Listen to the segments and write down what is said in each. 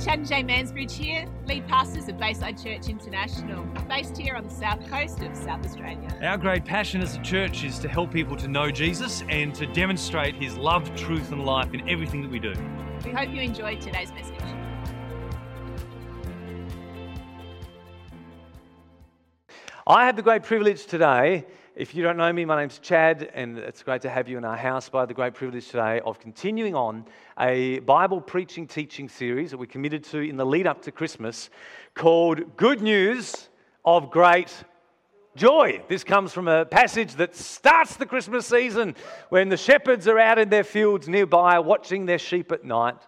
Chad and Jay Mansbridge here, lead pastors of Bayside Church International, based here on the south coast of South Australia. Our great passion as a church is to help people to know Jesus and to demonstrate his love, truth, and life in everything that we do. We hope you enjoyed today's message. I have the great privilege today. If you don't know me, my name's Chad, and it's great to have you in our house. By the great privilege today of continuing on a Bible preaching teaching series that we committed to in the lead up to Christmas called Good News of Great Joy. This comes from a passage that starts the Christmas season when the shepherds are out in their fields nearby watching their sheep at night.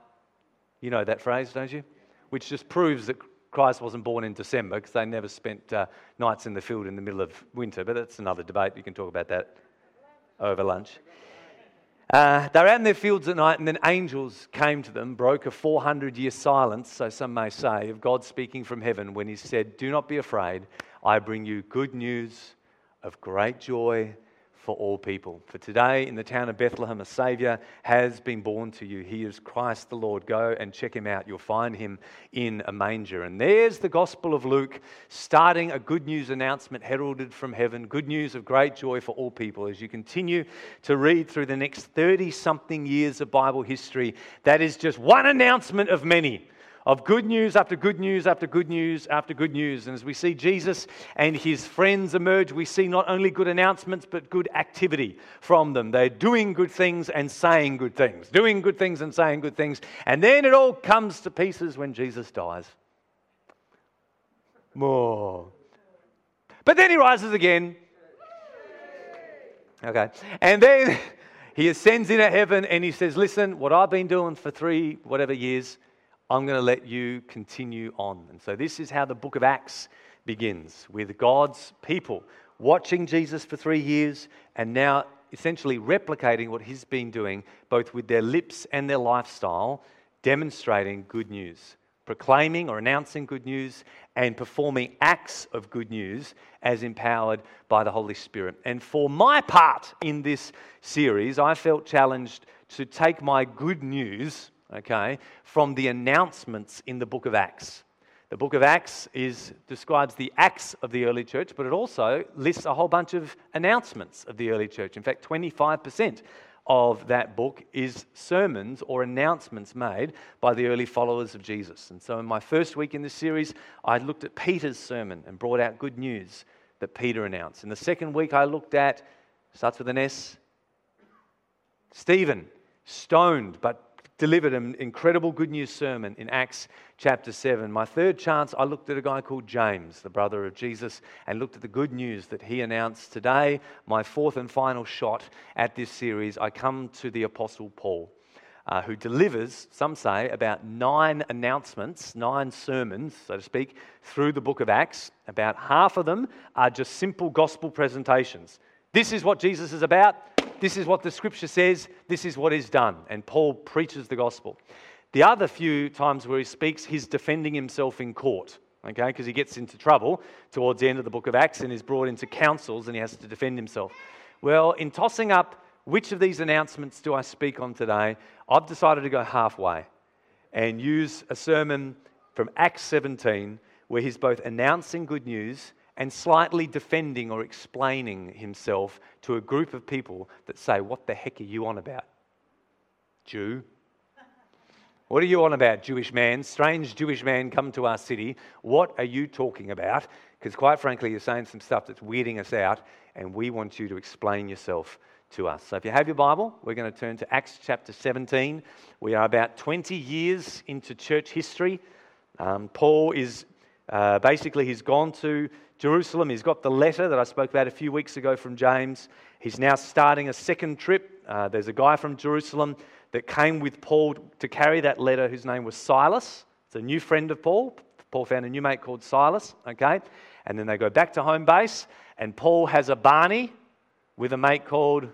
You know that phrase, don't you? Which just proves that Christ wasn't born in December because they never spent uh, nights in the field in the middle of winter, but that's another debate. You can talk about that over lunch. Uh, they were out in their fields at night, and then angels came to them, broke a 400 year silence, so some may say, of God speaking from heaven when he said, Do not be afraid. I bring you good news of great joy for all people. For today, in the town of Bethlehem, a Savior has been born to you. He is Christ the Lord. Go and check him out. You'll find him in a manger. And there's the Gospel of Luke starting a good news announcement heralded from heaven, good news of great joy for all people. As you continue to read through the next 30 something years of Bible history, that is just one announcement of many of good news after good news after good news after good news. And as we see Jesus and his friends emerge, we see not only good announcements, but good activity from them. They're doing good things and saying good things, doing good things and saying good things. And then it all comes to pieces when Jesus dies. More. But then he rises again. Okay. And then he ascends into heaven and he says, Listen, what I've been doing for three, whatever years, I'm going to let you continue on. And so, this is how the book of Acts begins with God's people watching Jesus for three years and now essentially replicating what he's been doing, both with their lips and their lifestyle, demonstrating good news, proclaiming or announcing good news, and performing acts of good news as empowered by the Holy Spirit. And for my part in this series, I felt challenged to take my good news okay, from the announcements in the book of Acts. The book of Acts is, describes the acts of the early church, but it also lists a whole bunch of announcements of the early church. In fact, 25% of that book is sermons or announcements made by the early followers of Jesus. And so, in my first week in this series, I looked at Peter's sermon and brought out good news that Peter announced. In the second week, I looked at, starts with an S, Stephen, stoned but delivered an incredible good news sermon in Acts chapter 7. My third chance, I looked at a guy called James, the brother of Jesus, and looked at the good news that he announced today. My fourth and final shot at this series, I come to the Apostle Paul. Uh, who delivers, some say, about nine announcements, nine sermons, so to speak, through the book of Acts. About half of them are just simple gospel presentations. This is what Jesus is about. This is what the scripture says. This is what is done. And Paul preaches the gospel. The other few times where he speaks, he's defending himself in court, okay, because he gets into trouble towards the end of the book of Acts and is brought into councils and he has to defend himself. Well, in tossing up which of these announcements do I speak on today, I've decided to go halfway and use a sermon from Acts 17 where he's both announcing good news and slightly defending or explaining himself to a group of people that say, What the heck are you on about? Jew? What are you on about, Jewish man? Strange Jewish man come to our city. What are you talking about? Because, quite frankly, you're saying some stuff that's weirding us out, and we want you to explain yourself to us. So, if you have your Bible, we're going to turn to Acts chapter 17. We are about 20 years into church history. Um, Paul is uh, basically, he's gone to Jerusalem. He's got the letter that I spoke about a few weeks ago from James. He's now starting a second trip. Uh, there's a guy from Jerusalem that came with Paul to carry that letter whose name was Silas. It's a new friend of Paul. Paul found a new mate called Silas, okay? And then they go back to home base, and Paul has a Barney with a mate called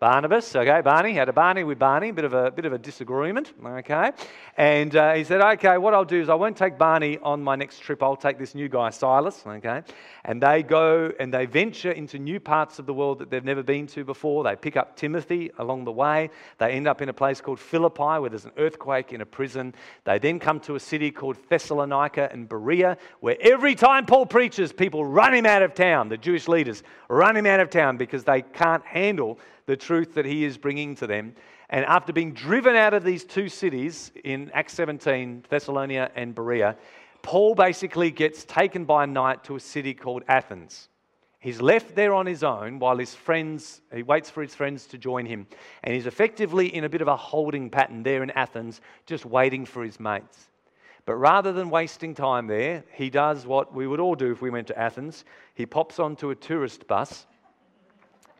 Barnabas, okay, Barney, had a Barney with Barney, bit of a bit of a disagreement, okay, and uh, he said, okay, what I'll do is I won't take Barney on my next trip. I'll take this new guy, Silas, okay, and they go and they venture into new parts of the world that they've never been to before. They pick up Timothy along the way. They end up in a place called Philippi, where there's an earthquake in a prison. They then come to a city called Thessalonica and Berea, where every time Paul preaches, people run him out of town. The Jewish leaders run him out of town because they can't handle the truth that he is bringing to them. And after being driven out of these two cities in Acts 17, Thessalonica and Berea, Paul basically gets taken by night to a city called Athens. He's left there on his own while his friends, he waits for his friends to join him. And he's effectively in a bit of a holding pattern there in Athens, just waiting for his mates. But rather than wasting time there, he does what we would all do if we went to Athens. He pops onto a tourist bus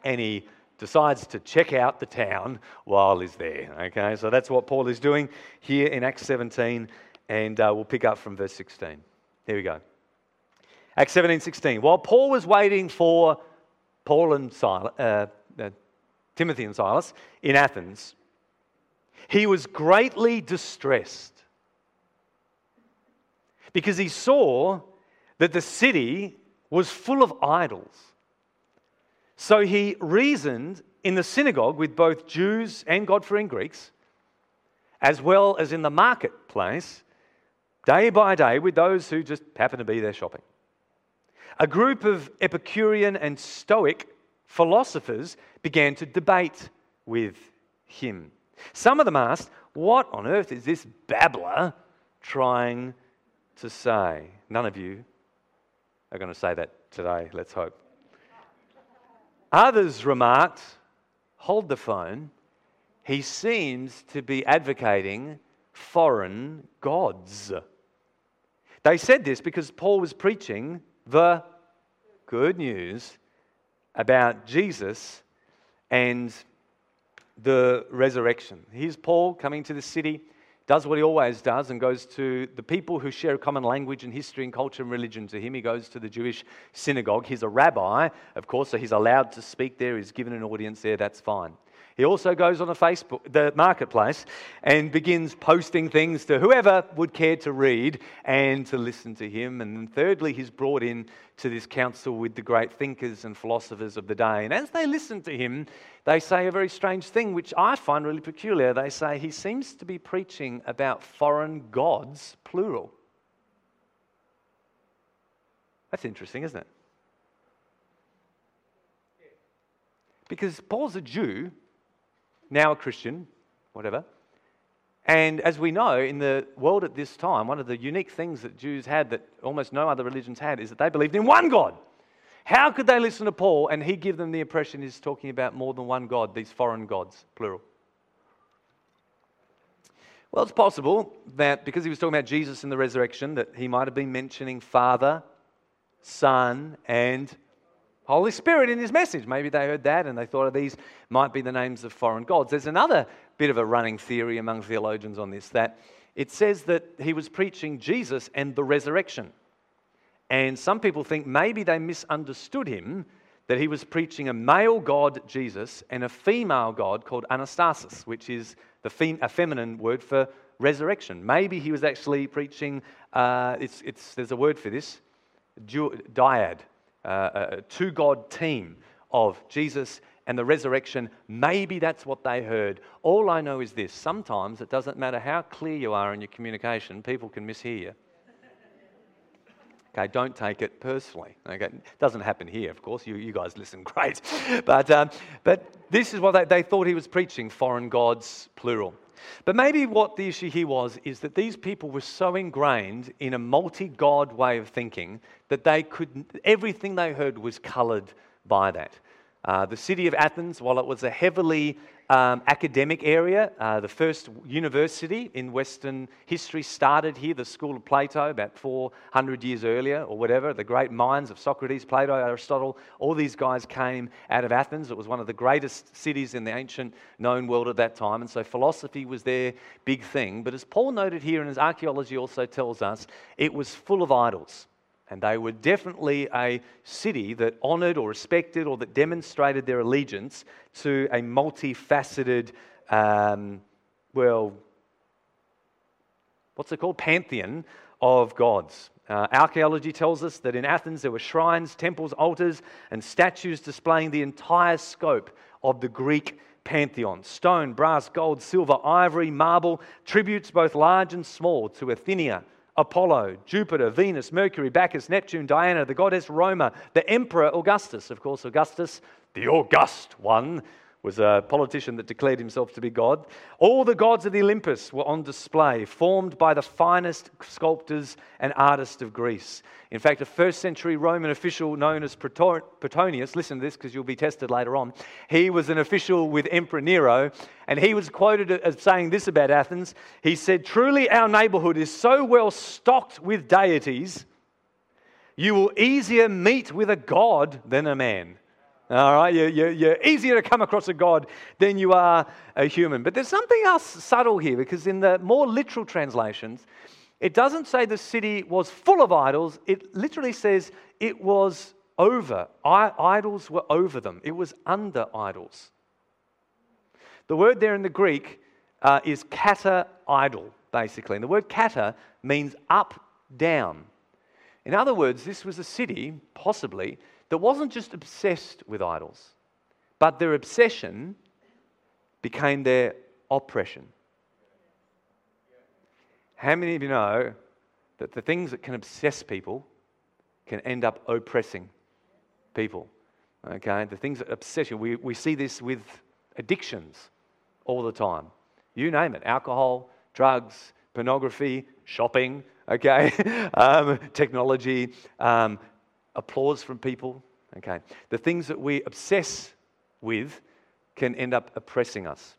and he decides to check out the town while he's there. Okay, so that's what Paul is doing here in Acts 17, and uh, we'll pick up from verse 16. Here we go. Acts 17, 16. While Paul was waiting for Paul and Silas, uh, uh, Timothy and Silas in Athens, he was greatly distressed because he saw that the city was full of idols. So he reasoned in the synagogue with both Jews and God fearing Greeks, as well as in the marketplace, day by day, with those who just happened to be there shopping. A group of Epicurean and Stoic philosophers began to debate with him. Some of them asked, What on earth is this babbler trying to say? None of you are going to say that today, let's hope. Others remarked, hold the phone, he seems to be advocating foreign gods. They said this because Paul was preaching the good news about Jesus and the resurrection. Here's Paul coming to the city does what he always does and goes to the people who share a common language and history and culture and religion to him. He goes to the Jewish synagogue. He's a rabbi, of course, so he's allowed to speak there. He's given an audience there. That's fine. He also goes on a Facebook, the marketplace, and begins posting things to whoever would care to read and to listen to him. And thirdly, he's brought in to this council with the great thinkers and philosophers of the day. And as they listen to him, they say a very strange thing, which I find really peculiar. They say he seems to be preaching about foreign gods, plural. That's interesting, isn't it? Because Paul's a Jew now a Christian, whatever. And as we know, in the world at this time, one of the unique things that Jews had that almost no other religions had is that they believed in one God. How could they listen to Paul and he give them the impression he's talking about more than one God, these foreign gods, plural? Well, it's possible that because he was talking about Jesus and the resurrection, that he might have been mentioning Father, Son, and Holy Spirit in his message. Maybe they heard that and they thought these might be the names of foreign gods. There's another bit of a running theory among theologians on this that it says that he was preaching Jesus and the resurrection. And some people think maybe they misunderstood him that he was preaching a male God, Jesus, and a female God called Anastasis, which is the fem- a feminine word for resurrection. Maybe he was actually preaching, uh, it's, it's, there's a word for this, dyad, uh, a two God team of Jesus and the resurrection. Maybe that's what they heard. All I know is this sometimes it doesn't matter how clear you are in your communication, people can mishear you. Okay, don't take it personally. Okay, it doesn't happen here, of course. You, you guys listen great. But, um, but this is what they, they thought he was preaching foreign gods, plural. But maybe what the issue here was is that these people were so ingrained in a multi God way of thinking that they could, everything they heard was colored by that. Uh, the city of Athens, while it was a heavily um, academic area, uh, the first university in Western history started here, the School of Plato, about 400 years earlier or whatever. The great minds of Socrates, Plato, Aristotle, all these guys came out of Athens. It was one of the greatest cities in the ancient known world at that time. And so philosophy was their big thing. But as Paul noted here, and as archaeology also tells us, it was full of idols. And they were definitely a city that honoured or respected or that demonstrated their allegiance to a multifaceted, um, well, what's it called? Pantheon of gods. Uh, archaeology tells us that in Athens there were shrines, temples, altars, and statues displaying the entire scope of the Greek pantheon stone, brass, gold, silver, ivory, marble, tributes both large and small to Athena, Apollo, Jupiter, Venus, Mercury, Bacchus, Neptune, Diana, the goddess Roma, the emperor Augustus. Of course, Augustus, the august one, was a politician that declared himself to be God. All the gods of the Olympus were on display, formed by the finest sculptors and artists of Greece. In fact, a first century Roman official known as Petronius, listen to this because you'll be tested later on, he was an official with Emperor Nero, and he was quoted as saying this about Athens. He said, Truly, our neighborhood is so well stocked with deities, you will easier meet with a god than a man. All right, you're, you're, you're, easier to come across a God than you are a human. But there's something else subtle here because in the more literal translations, it doesn't say the city was full of idols, it literally says it was over. I, idols were over them, it was under idols. The word there in the Greek uh, is kata idol, basically. And the word kata means up, down. In other words, this was a city, possibly, that wasn't just obsessed with idols, but their obsession became their oppression. How many of you know that the things that can obsess people can end up oppressing people? Okay, the things that obsess you, we, we see this with addictions all the time. You name it alcohol, drugs, pornography, shopping, okay, um, technology, um, applause from people. Okay. The things that we obsess with can end up oppressing us.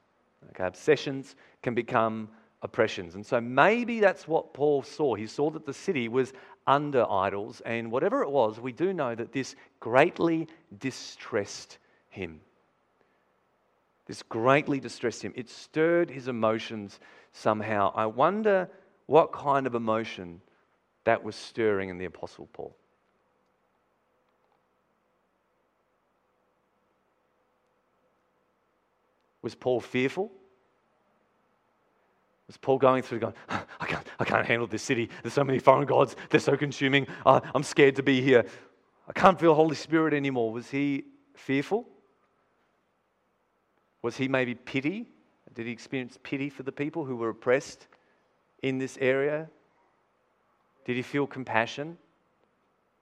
Okay. Obsessions can become oppressions. And so maybe that's what Paul saw. He saw that the city was under idols, and whatever it was, we do know that this greatly distressed him. This greatly distressed him. It stirred his emotions somehow. I wonder what kind of emotion that was stirring in the Apostle Paul. Was Paul fearful? Was Paul going through going, I can't, I can't handle this city. There's so many foreign gods. They're so consuming. I'm scared to be here. I can't feel Holy Spirit anymore. Was he fearful? Was he maybe pity? Did he experience pity for the people who were oppressed in this area? Did he feel compassion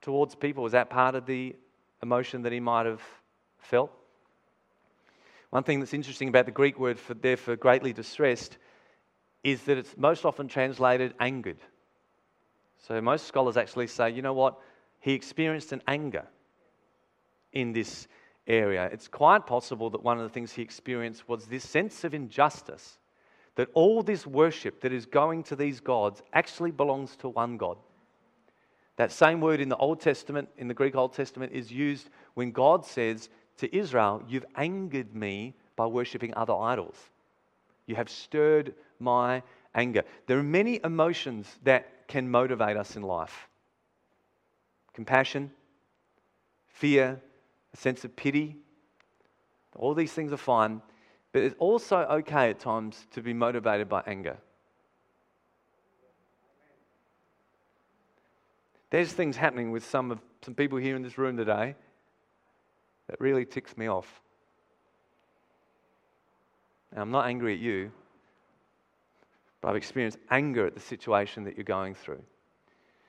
towards people? Was that part of the emotion that he might have felt? One thing that's interesting about the Greek word for there for greatly distressed is that it's most often translated angered. So most scholars actually say, you know what? He experienced an anger in this area. It's quite possible that one of the things he experienced was this sense of injustice that all this worship that is going to these gods actually belongs to one God. That same word in the Old Testament, in the Greek Old Testament, is used when God says, to Israel, You've angered me by worshipping other idols. You have stirred my anger. There are many emotions that can motivate us in life compassion, fear, a sense of pity. All these things are fine, but it's also okay at times to be motivated by anger. There's things happening with some of some people here in this room today that really ticks me off. Now, I'm not angry at you, but I've experienced anger at the situation that you're going through.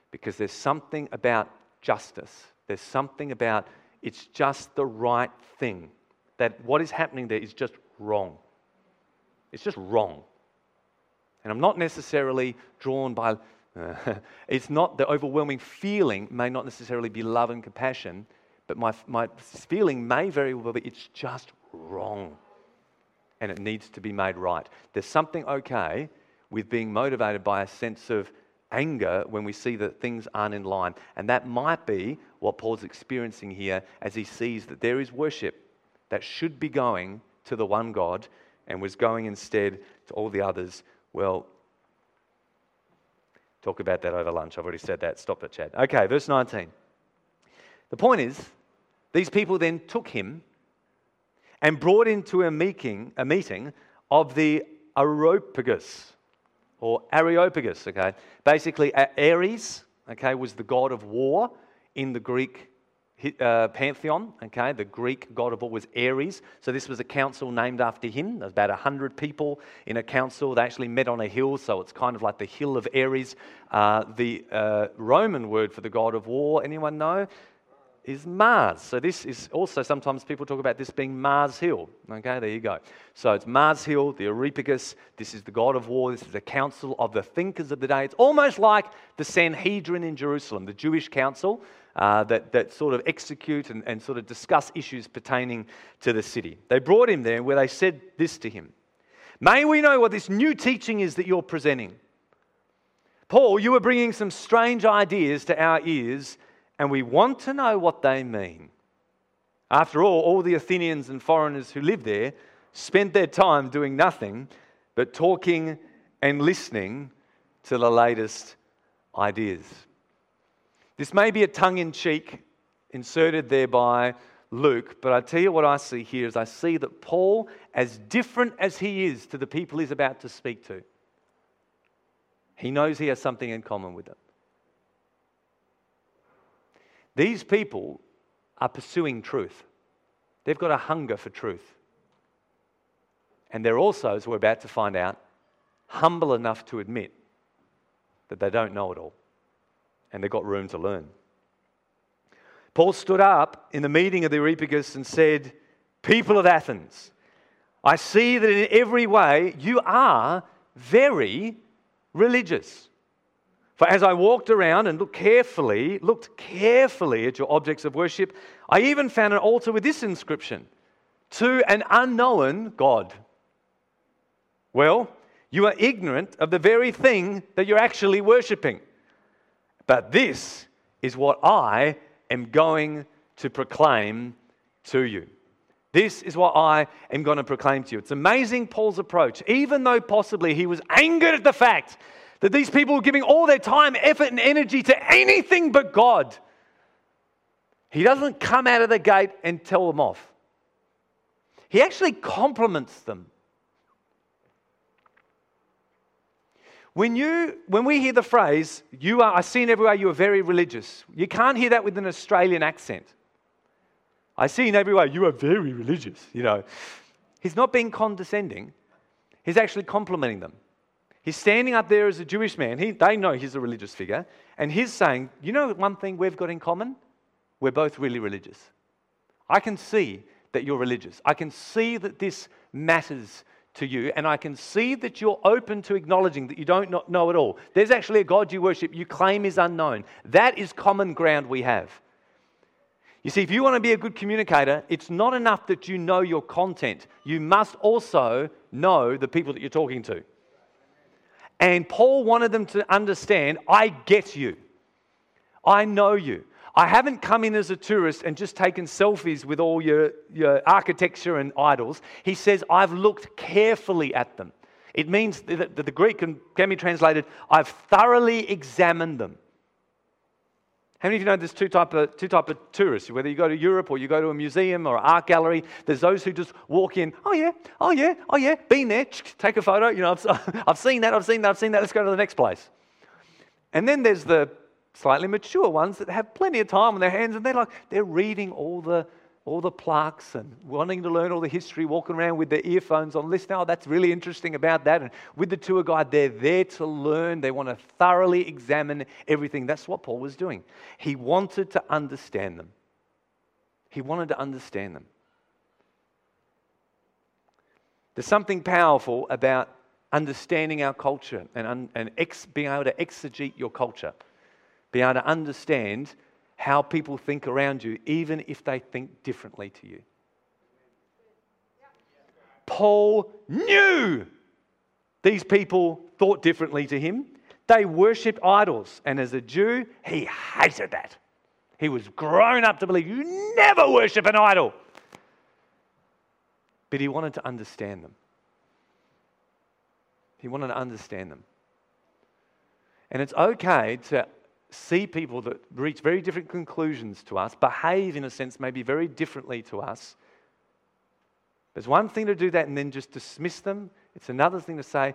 Because there's something about justice, there's something about it's just the right thing. That what is happening there is just wrong. It's just wrong. And I'm not necessarily drawn by, it's not the overwhelming feeling, may not necessarily be love and compassion, but my, my feeling may very well be it's just wrong and it needs to be made right. There's something okay with being motivated by a sense of anger when we see that things aren't in line. And that might be what Paul's experiencing here as he sees that there is worship that should be going to the one God and was going instead to all the others. Well, Talk about that over lunch. I've already said that. Stop it, Chad. Okay, verse 19. The point is, these people then took him and brought into a meeting, a meeting of the Areopagus, or Areopagus, okay? Basically, Ares, okay, was the god of war in the Greek uh, pantheon, okay? The Greek god of war was Ares. So this was a council named after him. There's about 100 people in a council. They actually met on a hill, so it's kind of like the hill of Ares. Uh, the uh, Roman word for the god of war, anyone know? Is Mars. So this is also sometimes people talk about this being Mars Hill. Okay, there you go. So it's Mars Hill, the Areopagus. This is the god of war. This is the council of the thinkers of the day. It's almost like the Sanhedrin in Jerusalem, the Jewish council uh, that, that sort of execute and, and sort of discuss issues pertaining to the city. They brought him there where they said this to him May we know what this new teaching is that you're presenting. Paul, you are bringing some strange ideas to our ears and we want to know what they mean. After all, all the Athenians and foreigners who lived there spent their time doing nothing but talking and listening to the latest ideas. This may be a tongue in cheek inserted there by Luke, but I tell you what I see here is I see that Paul, as different as he is to the people he's about to speak to, he knows he has something in common with them. These people are pursuing truth. They've got a hunger for truth. And they're also, as we're about to find out, humble enough to admit that they don't know it all. And they've got room to learn. Paul stood up in the meeting of the Areopagus and said, People of Athens, I see that in every way you are very religious. For as I walked around and looked carefully, looked carefully at your objects of worship, I even found an altar with this inscription To an unknown God. Well, you are ignorant of the very thing that you're actually worshipping. But this is what I am going to proclaim to you. This is what I am going to proclaim to you. It's amazing Paul's approach, even though possibly he was angered at the fact that these people were giving all their time, effort, and energy to anything but God. He doesn't come out of the gate and tell them off. He actually compliments them. When, you, when we hear the phrase, you are, I've seen everywhere you are very religious, you can't hear that with an Australian accent. I see in everywhere you are very religious, you know. He's not being condescending, he's actually complimenting them. He's standing up there as a Jewish man. He, they know he's a religious figure. And he's saying, You know one thing we've got in common? We're both really religious. I can see that you're religious. I can see that this matters to you. And I can see that you're open to acknowledging that you don't know it all. There's actually a God you worship you claim is unknown. That is common ground we have. You see, if you want to be a good communicator, it's not enough that you know your content. You must also know the people that you're talking to. And Paul wanted them to understand I get you. I know you. I haven't come in as a tourist and just taken selfies with all your, your architecture and idols. He says, I've looked carefully at them. It means that the Greek can, can be translated, I've thoroughly examined them. How many of you know there's two type of two type of tourists? Whether you go to Europe or you go to a museum or art gallery, there's those who just walk in. Oh yeah, oh yeah, oh yeah, been there. Take a photo. You know, I've, I've seen that. I've seen that. I've seen that. Let's go to the next place. And then there's the slightly mature ones that have plenty of time on their hands, and they're like they're reading all the all the plaques and wanting to learn all the history, walking around with their earphones on, listening, oh, that's really interesting about that. And with the tour guide, they're there to learn. They want to thoroughly examine everything. That's what Paul was doing. He wanted to understand them. He wanted to understand them. There's something powerful about understanding our culture and, and ex, being able to exegete your culture, being able to understand how people think around you, even if they think differently to you. Paul knew these people thought differently to him. They worshipped idols. And as a Jew, he hated that. He was grown up to believe you never worship an idol. But he wanted to understand them. He wanted to understand them. And it's okay to see people that reach very different conclusions to us, behave in a sense maybe very differently to us. It's one thing to do that and then just dismiss them. It's another thing to say,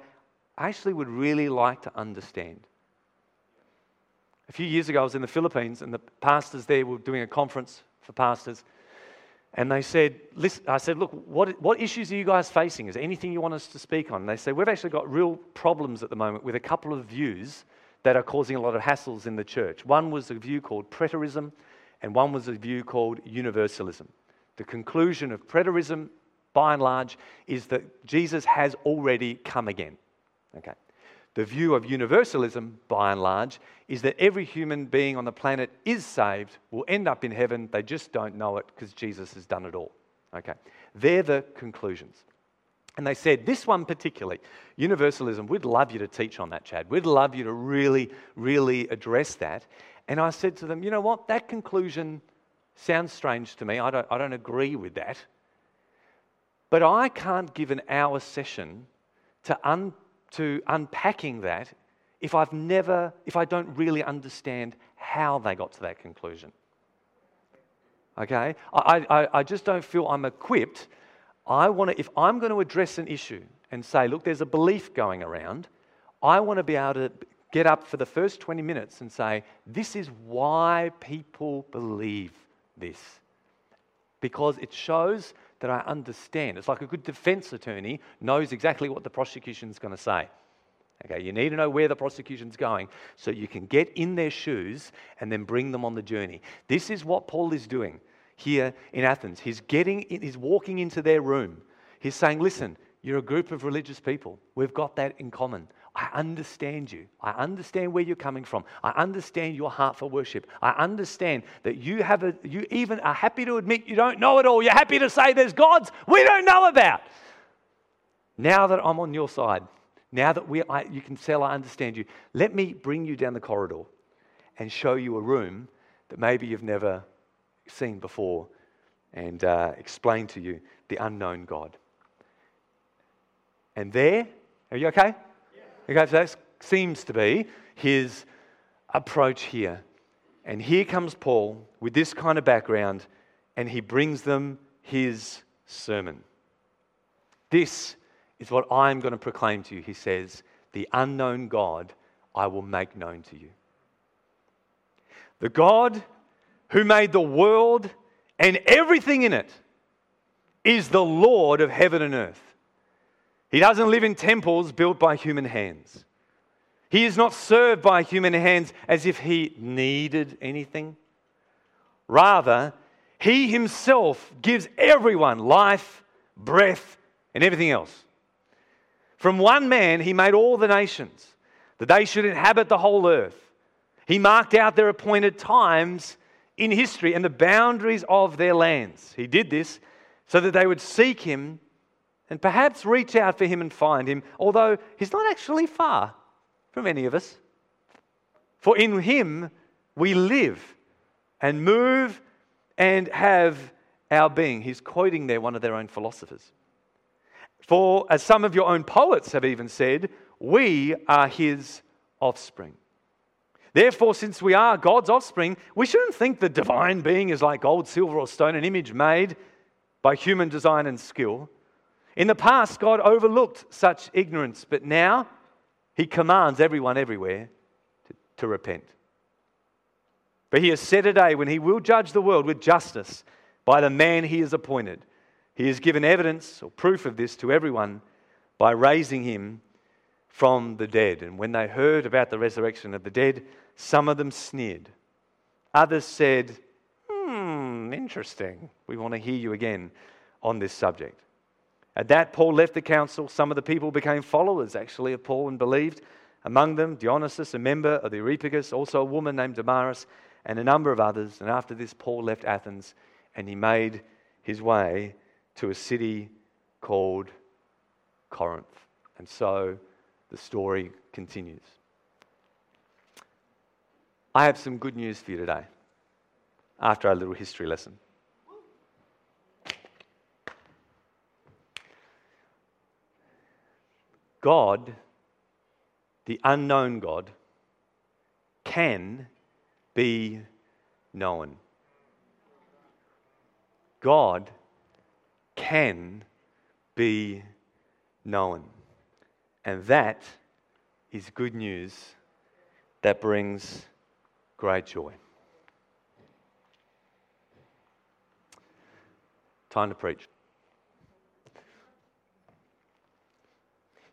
I actually would really like to understand. A few years ago, I was in the Philippines, and the pastors there were doing a conference for pastors. And they said, listen, I said, look, what, what issues are you guys facing? Is there anything you want us to speak on? And they said, we've actually got real problems at the moment with a couple of views that are causing a lot of hassles in the church. One was a view called preterism, and one was a view called universalism. The conclusion of preterism, by and large, is that Jesus has already come again. Okay. The view of universalism, by and large, is that every human being on the planet is saved, will end up in heaven, they just don't know it because Jesus has done it all. Okay. They're the conclusions. And they said, this one particularly, universalism, we'd love you to teach on that, Chad. We'd love you to really, really address that. And I said to them, you know what? That conclusion sounds strange to me. I don't, I don't agree with that. But I can't give an hour session to un, to unpacking that if I've never, if I don't really understand how they got to that conclusion. Okay? I, I, I just don't feel I'm equipped. I want to, if I'm going to address an issue and say, look, there's a belief going around, I want to be able to get up for the first 20 minutes and say, this is why people believe this. Because it shows that I understand. It's like a good defense attorney knows exactly what the prosecution's going to say. Okay, you need to know where the prosecution's going so you can get in their shoes and then bring them on the journey. This is what Paul is doing here in Athens. He's getting he's walking into their room. He's saying, "Listen, you're a group of religious people. We've got that in common. I understand you. I understand where you're coming from. I understand your heart for worship. I understand that you have a, you even are happy to admit you don't know it all. You're happy to say there's gods we don't know about. Now that I'm on your side, now that we, I, you can tell I understand you, let me bring you down the corridor and show you a room that maybe you've never seen before and uh, explain to you the unknown God. And there, are you okay? Okay, so that seems to be his approach here. And here comes Paul with this kind of background, and he brings them his sermon. This is what I'm going to proclaim to you, he says. The unknown God I will make known to you. The God who made the world and everything in it is the Lord of heaven and earth. He doesn't live in temples built by human hands. He is not served by human hands as if he needed anything. Rather, he himself gives everyone life, breath, and everything else. From one man, he made all the nations, that they should inhabit the whole earth. He marked out their appointed times in history and the boundaries of their lands. He did this so that they would seek him and perhaps reach out for him and find him, although he's not actually far from any of us. For in him we live and move and have our being. He's quoting there one of their own philosophers. For, as some of your own poets have even said, we are his offspring. Therefore, since we are God's offspring, we shouldn't think the divine being is like gold, silver, or stone, an image made by human design and skill. In the past, God overlooked such ignorance, but now He commands everyone everywhere to, to repent. But He has set a day when He will judge the world with justice by the man He has appointed. He has given evidence or proof of this to everyone by raising Him from the dead. And when they heard about the resurrection of the dead, some of them sneered. Others said, Hmm, interesting. We want to hear you again on this subject. At that, Paul left the council. Some of the people became followers, actually, of Paul and believed. Among them, Dionysius, a member of the Areopagus, also a woman named Damaris, and a number of others. And after this, Paul left Athens and he made his way to a city called Corinth. And so the story continues. I have some good news for you today after our little history lesson. God, the unknown God, can be known. God can be known. And that is good news that brings great joy. Time to preach.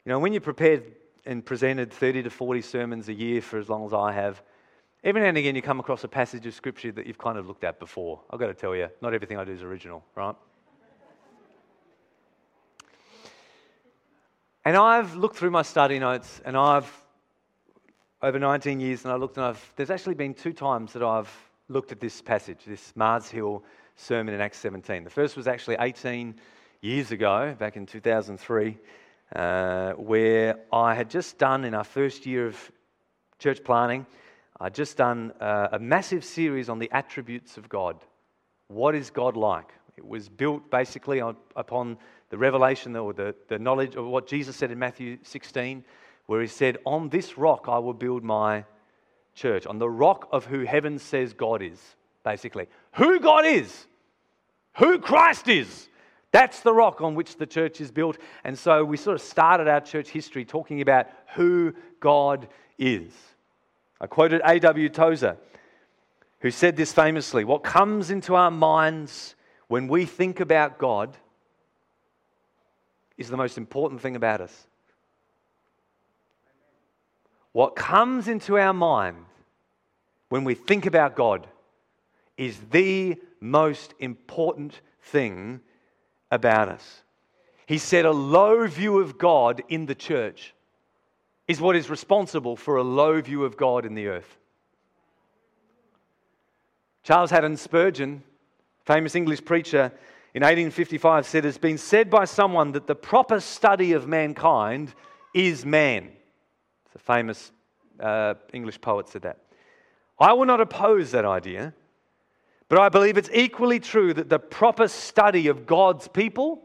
You know, when you prepared and presented 30 to 40 sermons a year for as long as I have, every now and again you come across a passage of scripture that you've kind of looked at before. I've got to tell you, not everything I do is original, right? And I've looked through my study notes and I've, over 19 years, and I looked and I've, there's actually been two times that I've looked at this passage, this Mars Hill sermon in Acts 17. The first was actually 18 years ago, back in 2003, uh, where I had just done in our first year of church planning, I'd just done uh, a massive series on the attributes of God. What is God like? It was built basically on, upon the revelation or the, the knowledge of what Jesus said in Matthew 16, where he said, On this rock I will build my church, on the rock of who heaven says God is, basically. Who God is, who Christ is. That's the rock on which the church is built. And so we sort of started our church history talking about who God is. I quoted A.W. Tozer, who said this famously What comes into our minds when we think about God is the most important thing about us. What comes into our mind when we think about God is the most important thing about us. He said a low view of God in the church is what is responsible for a low view of God in the earth. Charles Haddon Spurgeon, famous English preacher, in 1855 said, It's been said by someone that the proper study of mankind is man. A famous uh, English poet said that. I will not oppose that idea, but I believe it's equally true that the proper study of God's people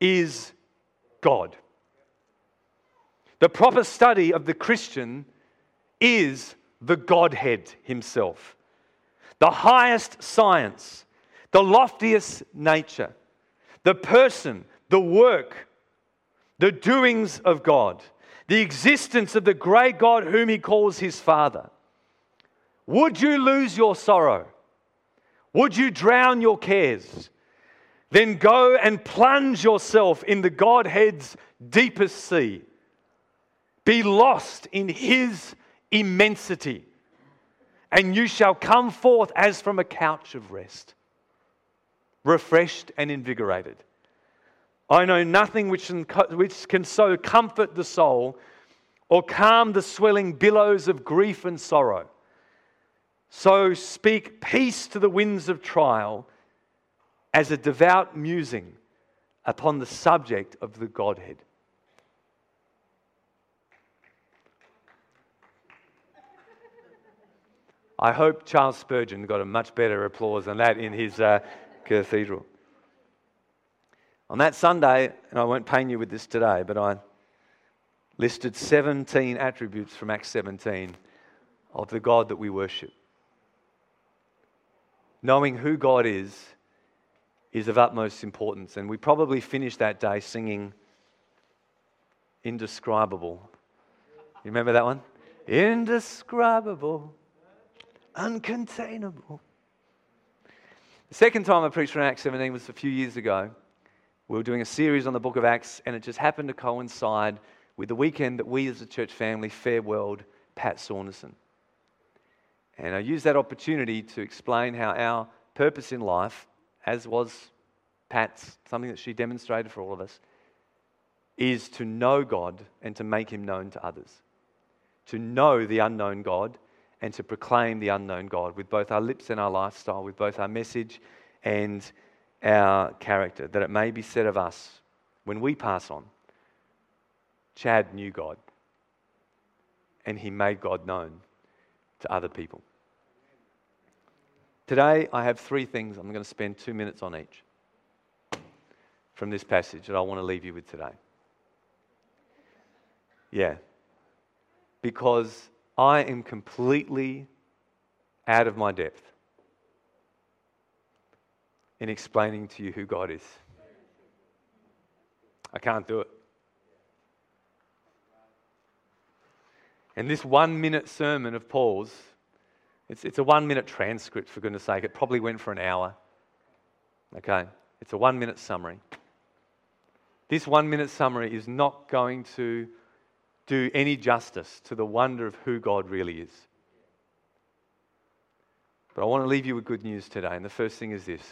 is God. The proper study of the Christian is the Godhead Himself. The highest science the loftiest nature, the person, the work, the doings of God, the existence of the great God whom he calls his Father. Would you lose your sorrow? Would you drown your cares? Then go and plunge yourself in the Godhead's deepest sea. Be lost in his immensity, and you shall come forth as from a couch of rest refreshed and invigorated. I know nothing which can, so comfort the soul or calm the swelling billows of grief and sorrow. So speak peace to the winds of trial as a devout musing upon the subject of the Godhead. I hope Charles Spurgeon got a much better applause than that in his uh, Cathedral. On that Sunday, and I won't pain you with this today, but I listed 17 attributes from Acts 17 of the God that we worship. Knowing who God is is of utmost importance, and we probably finished that day singing Indescribable. You remember that one? Indescribable, uncontainable. The second time I preached from Acts 17 was a few years ago. We were doing a series on the book of Acts, and it just happened to coincide with the weekend that we as a church family farewelled Pat Saunderson. And I used that opportunity to explain how our purpose in life, as was Pat's, something that she demonstrated for all of us, is to know God and to make him known to others. To know the unknown God and to proclaim the unknown God with both our lips and our lifestyle, with both our message and our character, that it may be said of us when we pass on Chad knew God and he made God known to other people. Today, I have three things I'm going to spend two minutes on each from this passage that I want to leave you with today. Yeah. Because I am completely out of my depth in explaining to you who God is. I can't do it. And this one minute sermon of Paul's, it's, it's a one minute transcript, for goodness sake. It probably went for an hour. Okay? It's a one minute summary. This one minute summary is not going to do any justice to the wonder of who God really is. But I want to leave you with good news today. And the first thing is this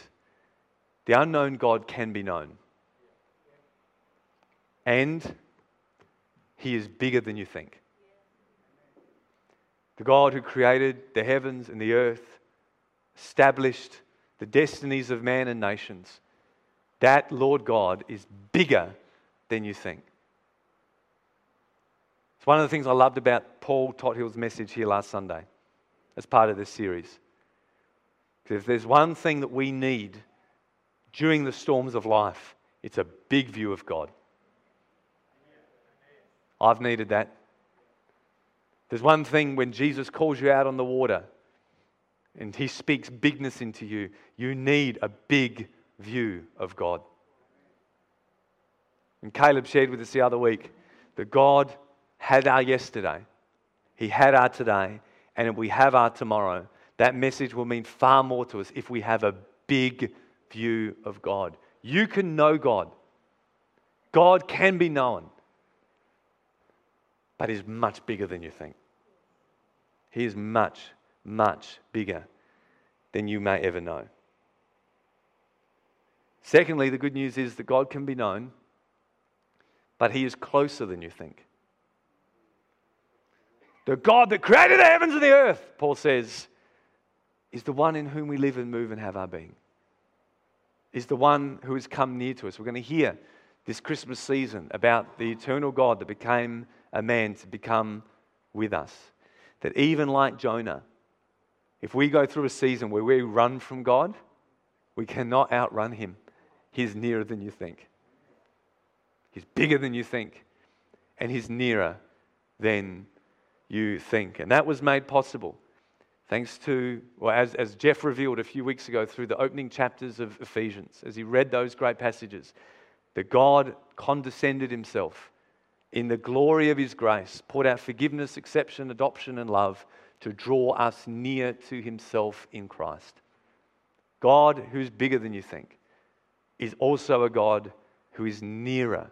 the unknown God can be known. And he is bigger than you think. The God who created the heavens and the earth, established the destinies of man and nations, that Lord God is bigger than you think. One of the things I loved about Paul Tothill's message here last Sunday as part of this series. Because if there's one thing that we need during the storms of life, it's a big view of God. I've needed that. There's one thing when Jesus calls you out on the water and he speaks bigness into you, you need a big view of God. And Caleb shared with us the other week that God had our yesterday, He had our today, and if we have our tomorrow, that message will mean far more to us if we have a big view of God. You can know God, God can be known, but He's much bigger than you think. He is much, much bigger than you may ever know. Secondly, the good news is that God can be known, but He is closer than you think. The God that created the heavens and the earth, Paul says, is the one in whom we live and move and have our being is the one who has come near to us. We're going to hear this Christmas season about the eternal God that became a man to become with us. That even like Jonah, if we go through a season where we run from God, we cannot outrun him. He's nearer than you think. He's bigger than you think. And he's nearer than you think. And that was made possible Thanks to, well, as, as Jeff revealed a few weeks ago through the opening chapters of Ephesians, as he read those great passages, that God condescended himself in the glory of his grace, poured out forgiveness, exception, adoption, and love to draw us near to himself in Christ. God, who's bigger than you think, is also a God who is nearer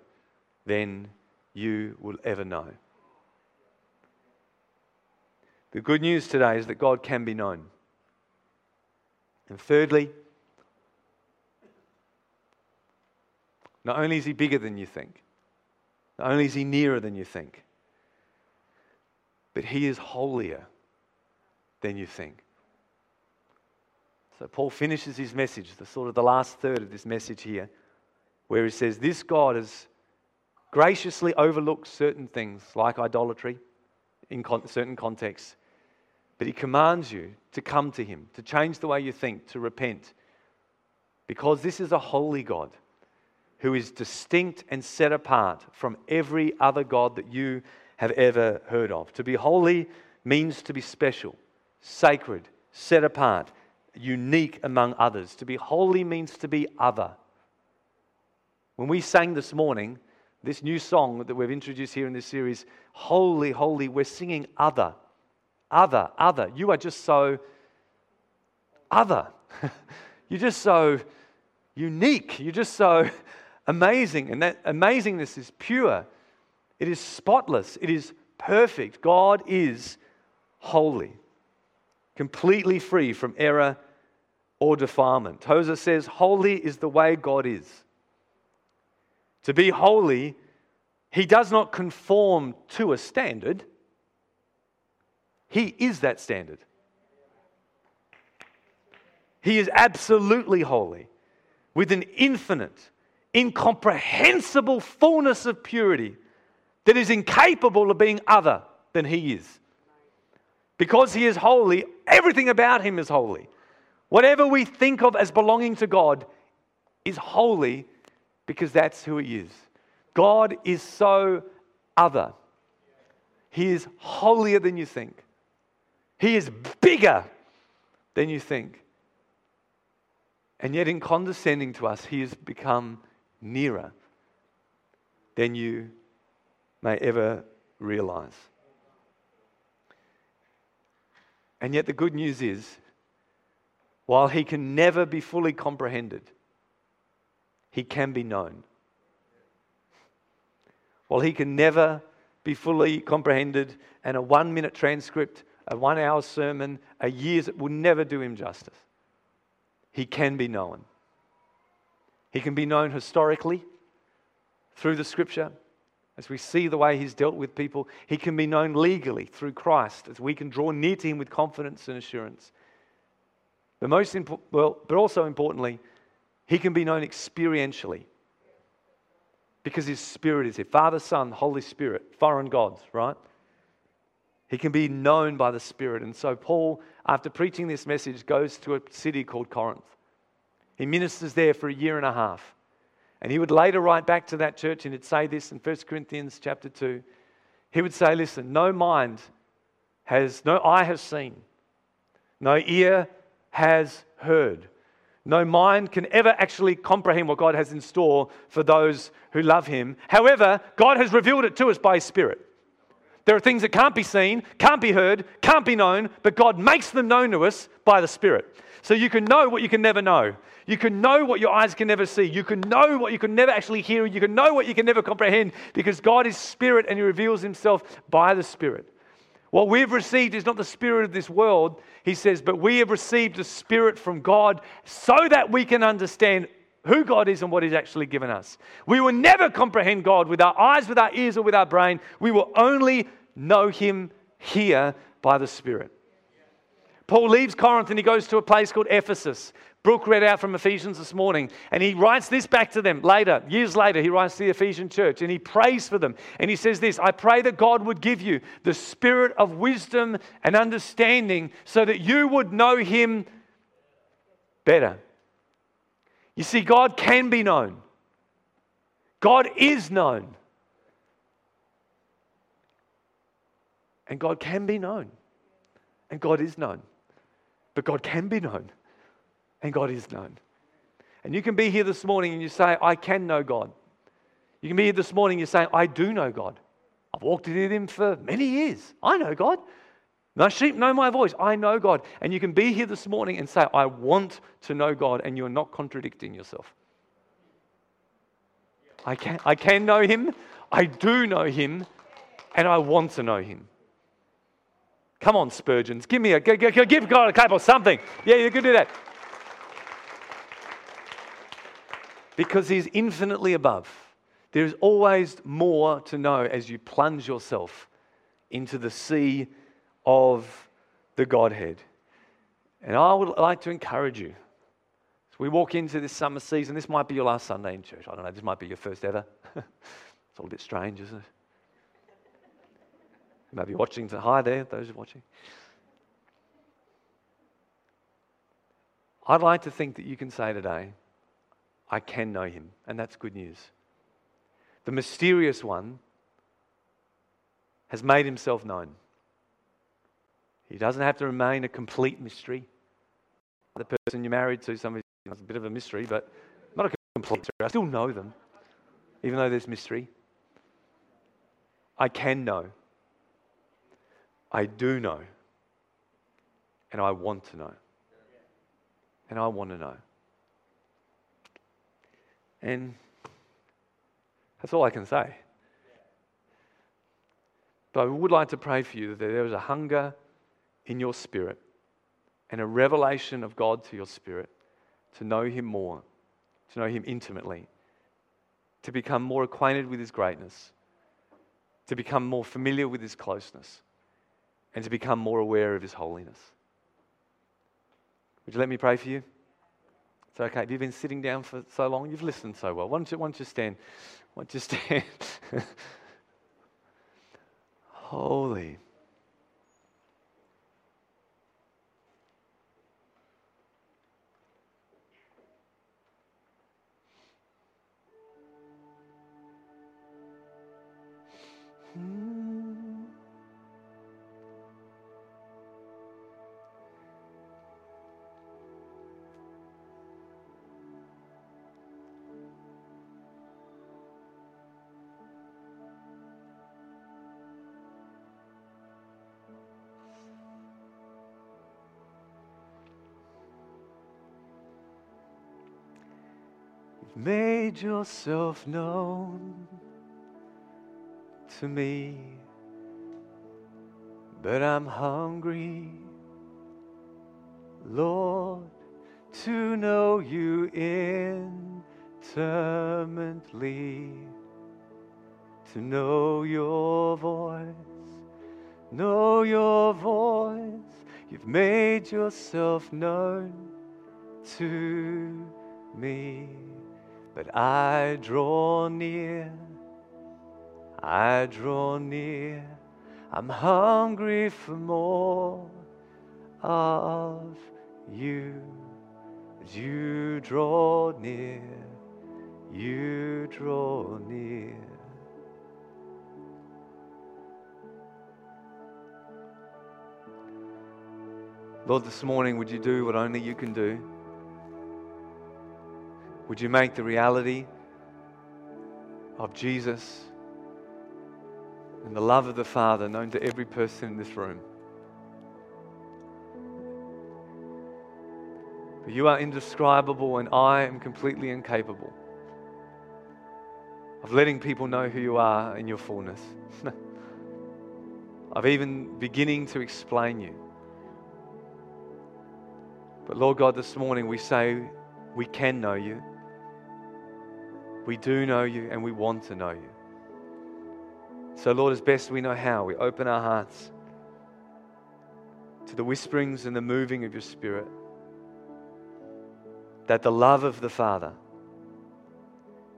than you will ever know. The good news today is that God can be known. And thirdly, not only is He bigger than you think, not only is He nearer than you think, but He is holier than you think. So Paul finishes his message, the sort of the last third of this message here, where he says, This God has graciously overlooked certain things like idolatry in certain contexts but he commands you to come to him, to change the way you think, to repent. Because this is a holy God who is distinct and set apart from every other God that you have ever heard of. To be holy means to be special, sacred, set apart, unique among others. To be holy means to be other. When we sang this morning, this new song that we've introduced here in this series, Holy, Holy, we're singing other other, other. You are just so other. You're just so unique. You're just so amazing. And that amazingness is pure, it is spotless, it is perfect. God is holy, completely free from error or defilement. Tozer says, Holy is the way God is. To be holy, he does not conform to a standard. He is that standard. He is absolutely holy with an infinite, incomprehensible fullness of purity that is incapable of being other than He is. Because He is holy, everything about Him is holy. Whatever we think of as belonging to God is holy because that's who He is. God is so other, He is holier than you think. He is bigger than you think. And yet, in condescending to us, He has become nearer than you may ever realize. And yet, the good news is, while He can never be fully comprehended, He can be known. While He can never be fully comprehended, and a one minute transcript, a one hour sermon, a year's, will never do Him justice. He can be known. He can be known historically through the scripture as we see the way he's dealt with people. He can be known legally through Christ as we can draw near to him with confidence and assurance. But, most impo- well, but also importantly, he can be known experientially because his spirit is here Father, Son, Holy Spirit, foreign gods, right? He can be known by the Spirit. And so, Paul, after preaching this message, goes to a city called Corinth. He ministers there for a year and a half. And he would later write back to that church and he'd say this in 1 Corinthians chapter 2. He would say, Listen, no mind has, no eye has seen, no ear has heard, no mind can ever actually comprehend what God has in store for those who love him. However, God has revealed it to us by his Spirit. There are things that can't be seen, can't be heard, can't be known, but God makes them known to us by the Spirit. So you can know what you can never know. You can know what your eyes can never see. You can know what you can never actually hear. You can know what you can never comprehend because God is Spirit and He reveals Himself by the Spirit. What we've received is not the Spirit of this world, He says, but we have received the Spirit from God so that we can understand who God is and what He's actually given us. We will never comprehend God with our eyes, with our ears, or with our brain. We will only know Him here by the Spirit. Paul leaves Corinth and he goes to a place called Ephesus. Brooke read out from Ephesians this morning, and he writes this back to them later, years later. He writes to the Ephesian church and he prays for them. And he says this I pray that God would give you the spirit of wisdom and understanding so that you would know him better. You see, God can be known, God is known. And God can be known. And God is known. But God can be known. And God is known. And you can be here this morning and you say, I can know God. You can be here this morning and you say, I do know God. I've walked with Him for many years. I know God. My sheep know my voice. I know God. And you can be here this morning and say, I want to know God, and you're not contradicting yourself. I can, I can know Him, I do know Him, and I want to know Him. Come on, Spurgeons. Give me a give God a clap or something. Yeah, you can do that. Because He's infinitely above. There is always more to know as you plunge yourself into the sea of the Godhead. And I would like to encourage you. As we walk into this summer season, this might be your last Sunday in church. I don't know, this might be your first ever. it's all a bit strange, isn't it? You might be watching. Hi there, those watching. I'd like to think that you can say today, I can know him, and that's good news. The mysterious one has made himself known. He doesn't have to remain a complete mystery. The person you're married to, somebody, it's a bit of a mystery, but not a complete mystery. I still know them, even though there's mystery. I can know. I do know. And I want to know. And I want to know. And that's all I can say. But I would like to pray for you that there is a hunger in your spirit and a revelation of God to your spirit to know Him more, to know Him intimately, to become more acquainted with His greatness, to become more familiar with His closeness, and to become more aware of His holiness. Would you let me pray for you? It's okay. Have you been sitting down for so long? You've listened so well. Why don't you, why don't you stand? Why don't you stand? Holy. Made yourself known to me, but I'm hungry, Lord, to know you intimately, to know your voice, know your voice. You've made yourself known to me, but I draw near. I draw near. I'm hungry for more of you. As you draw near, you draw near. Lord, this morning, would you do what only you can do? Would you make the reality of Jesus and the love of the Father known to every person in this room? For you are indescribable, and I am completely incapable of letting people know who you are in your fullness, of even beginning to explain you. But Lord God, this morning we say we can know you. We do know you and we want to know you. So, Lord, as best we know how, we open our hearts to the whisperings and the moving of your Spirit. That the love of the Father,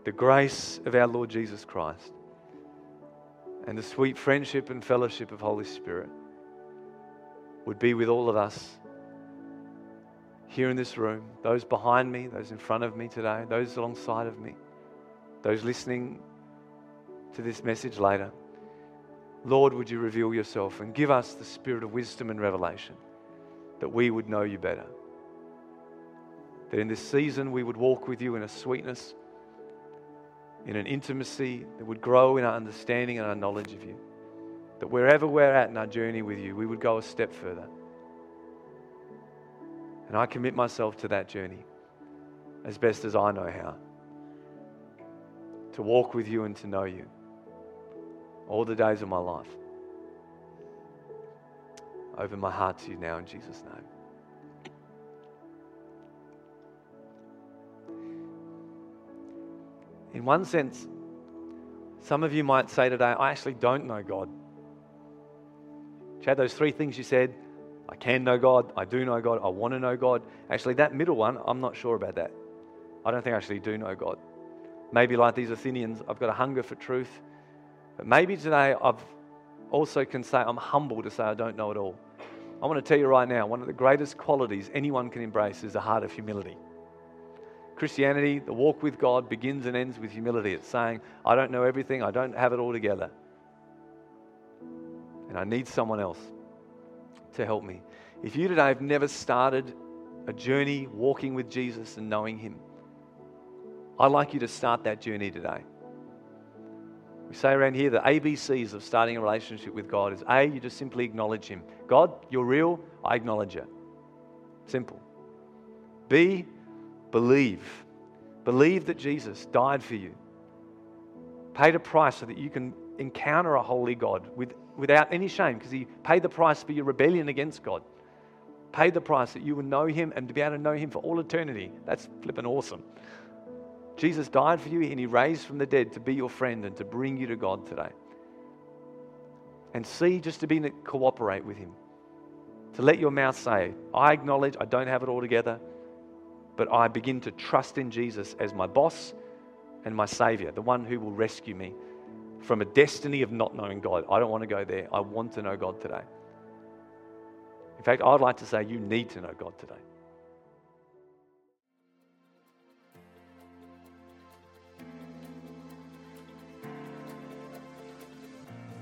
the grace of our Lord Jesus Christ, and the sweet friendship and fellowship of Holy Spirit would be with all of us here in this room, those behind me, those in front of me today, those alongside of me, those listening to this message later. Lord, would you reveal yourself and give us the spirit of wisdom and revelation that we would know you better. That in this season we would walk with you in a sweetness, in an intimacy that would grow in our understanding and our knowledge of you. That wherever we're at in our journey with you, we would go a step further. And I commit myself to that journey as best as I know how. To walk with you and to know you all the days of my life. Open my heart to you now in Jesus' name. In one sense, some of you might say today, I actually don't know God. Chad, those three things you said, I can know God, I do know God, I want to know God. Actually, that middle one, I'm not sure about that. I don't think I actually do know God. Maybe like these Athenians, I've got a hunger for truth. But maybe today I've also can say I'm humble to say I don't know it all. I want to tell you right now, one of the greatest qualities anyone can embrace is a heart of humility. Christianity, the walk with God, begins and ends with humility. It's saying, I don't know everything, I don't have it all together. And I need someone else to help me. If you today have never started a journey walking with Jesus and knowing Him, I'd like you to start that journey today. We say around here the ABCs of starting a relationship with God is A, you just simply acknowledge Him. God, you're real, I acknowledge you. Simple. B, believe. Believe that Jesus died for you, paid a price so that you can encounter a holy God with, without any shame because He paid the price for your rebellion against God. Paid the price that you would know Him and to be able to know Him for all eternity. That's flipping awesome. Jesus died for you and He raised from the dead to be your friend and to bring you to God today. And C, just to be cooperate with Him. To let your mouth say, I acknowledge I don't have it all together, but I begin to trust in Jesus as my boss and my Savior, the one who will rescue me from a destiny of not knowing God. I don't want to go there. I want to know God today. In fact, I'd like to say you need to know God today.